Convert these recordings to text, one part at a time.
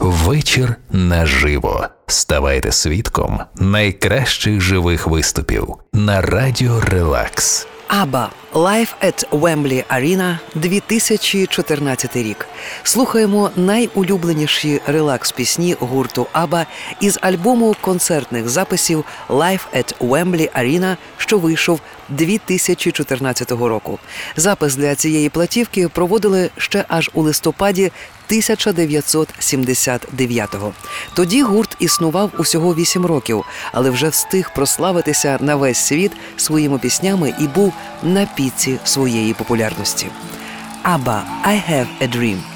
Вечір наживо. Ставайте свідком найкращих живих виступів на радіо Релакс. Аба Live at Wembley Arena 2014 рік. Слухаємо найулюбленіші релакс пісні гурту Аба із альбому концертних записів Live at Wembley Arena, що вийшов 2014 року. Запис для цієї платівки проводили ще аж у листопаді 1979-го. Тоді гурт існував усього 8 років, але вже встиг прославитися на весь світ своїми піснями і був на піці своєї популярності. Аба «I have a dream»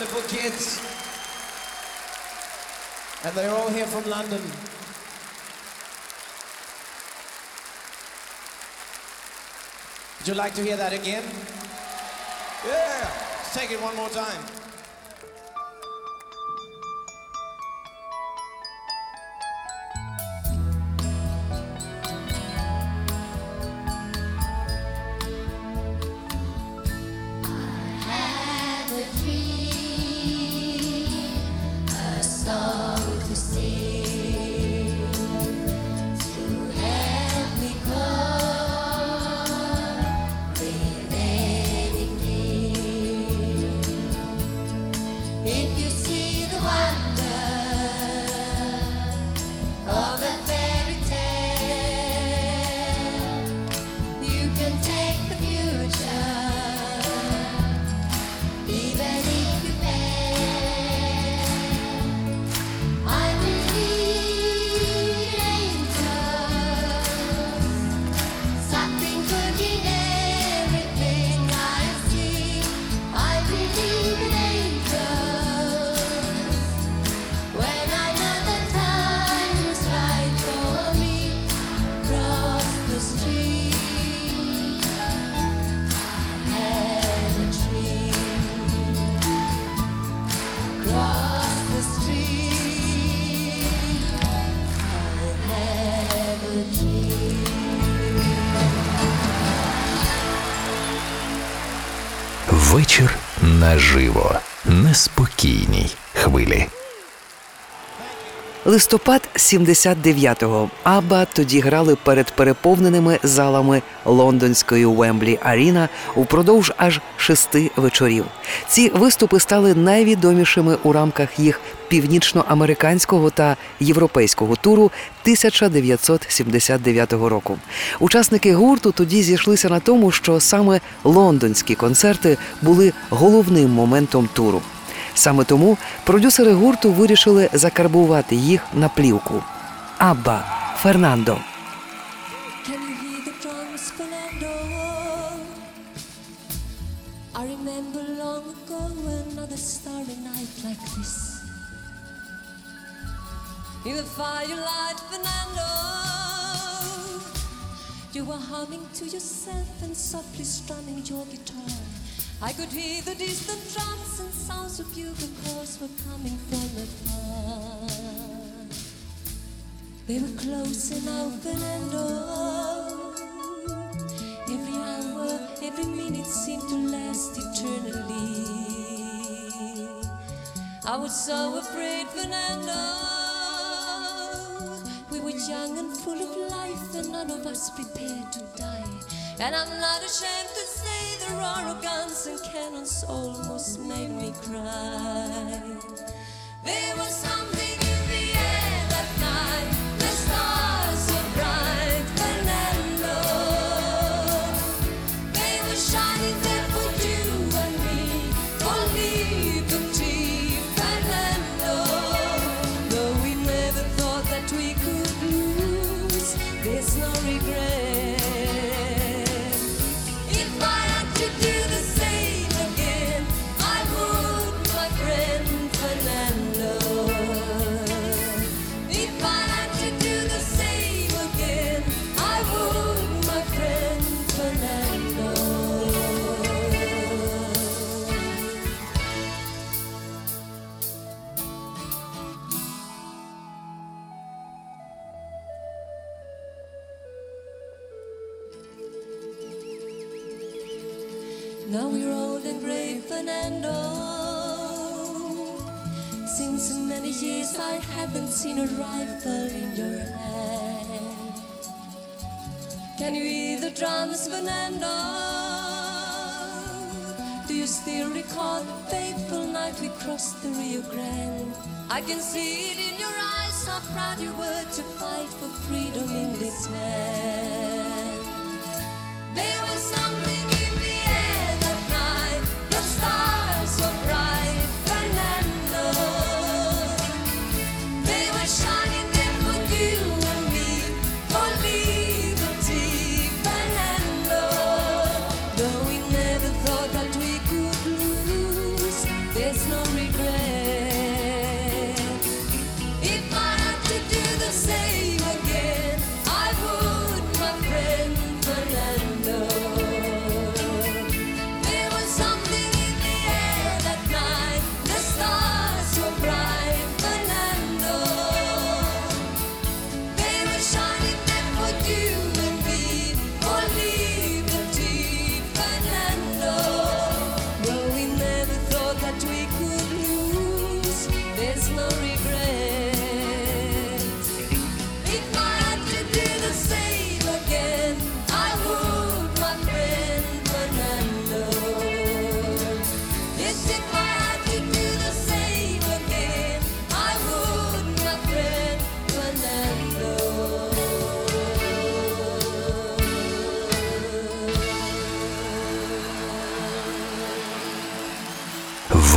wonderful kids. And they're all here from London. Would you like to hear that again? Yeah! Let's take it one more time. Вечір наживо. Неспокійній хвилі. Листопад 79-го. Аба тоді грали перед переповненими залами лондонської Уемблі Аріна упродовж аж шести вечорів. Ці виступи стали найвідомішими у рамках їх північноамериканського та європейського туру 1979 року. Учасники гурту тоді зійшлися на тому, що саме лондонські концерти були головним моментом туру. Саме тому продюсери гурту вирішили закарбувати їх на плівку. Абба Фернандо. I remember long ago another starry night like this. In the firelight, Fernando, you were humming to yourself and softly strumming your guitar. I could hear the distant drums sounds of bugle calls were coming from afar. They were close now, Fernando. Every hour, every minute seemed to last eternally. I was so afraid, Fernando. We were young and full of life, and none of us prepared to die. And I'm not ashamed to say the roar of guns and cannons almost made me cry. There was something haven't seen a rifle in your hand. Can you hear the drums, Fernando? Do you still recall the fateful night we crossed the Rio Grande? I can see it in your eyes how proud you were to fight for freedom in this land. There was something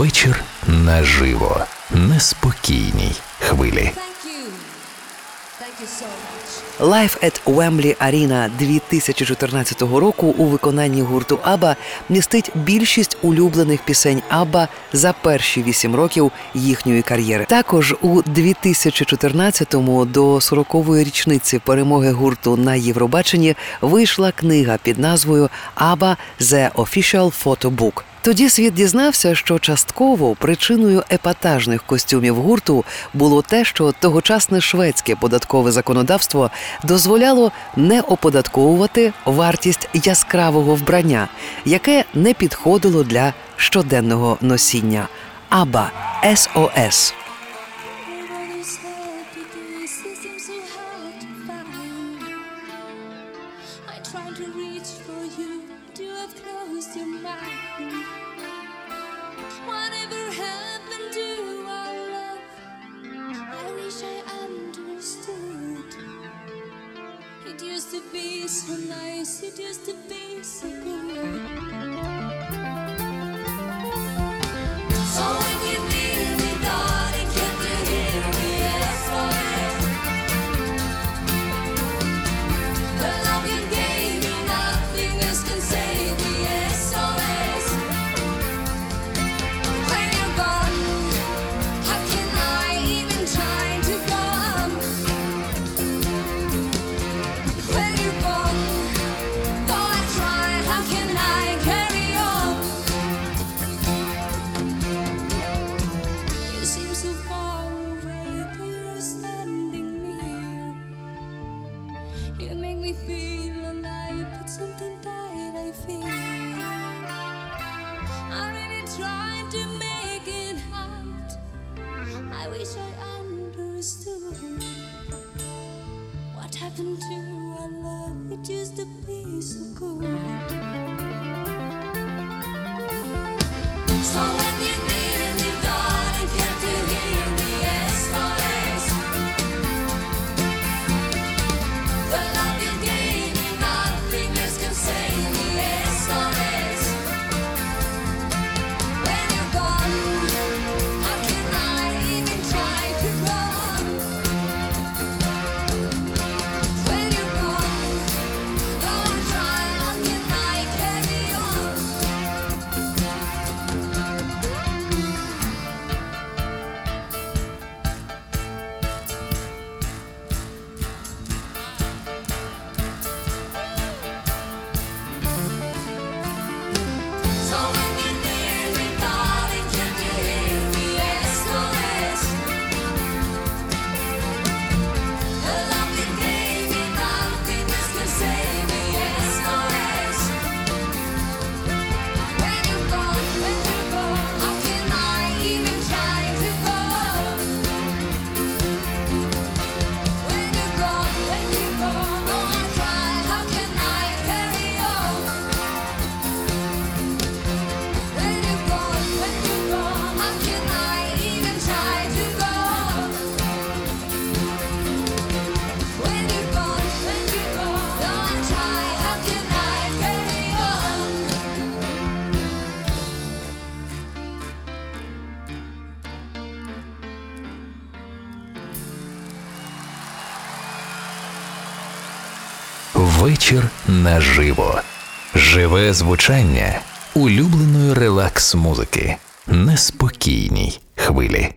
вечір наживо, на спокійній хвилі. Live at Wembley Arena 2014 року у виконанні гурту Аба містить більшість улюблених пісень Аба за перші вісім років їхньої кар'єри. Також у 2014-му до 40-ї річниці перемоги гурту на Євробаченні вийшла книга під назвою Аба The Official Photo Book. Тоді світ дізнався, що частково причиною епатажних костюмів гурту було те, що тогочасне шведське податкове законодавство дозволяло не оподатковувати вартість яскравого вбрання, яке не підходило для щоденного носіння. Аба СОС. song. Вечір наживо. Живе звучання улюбленої релакс музики. Неспокійній хвилі.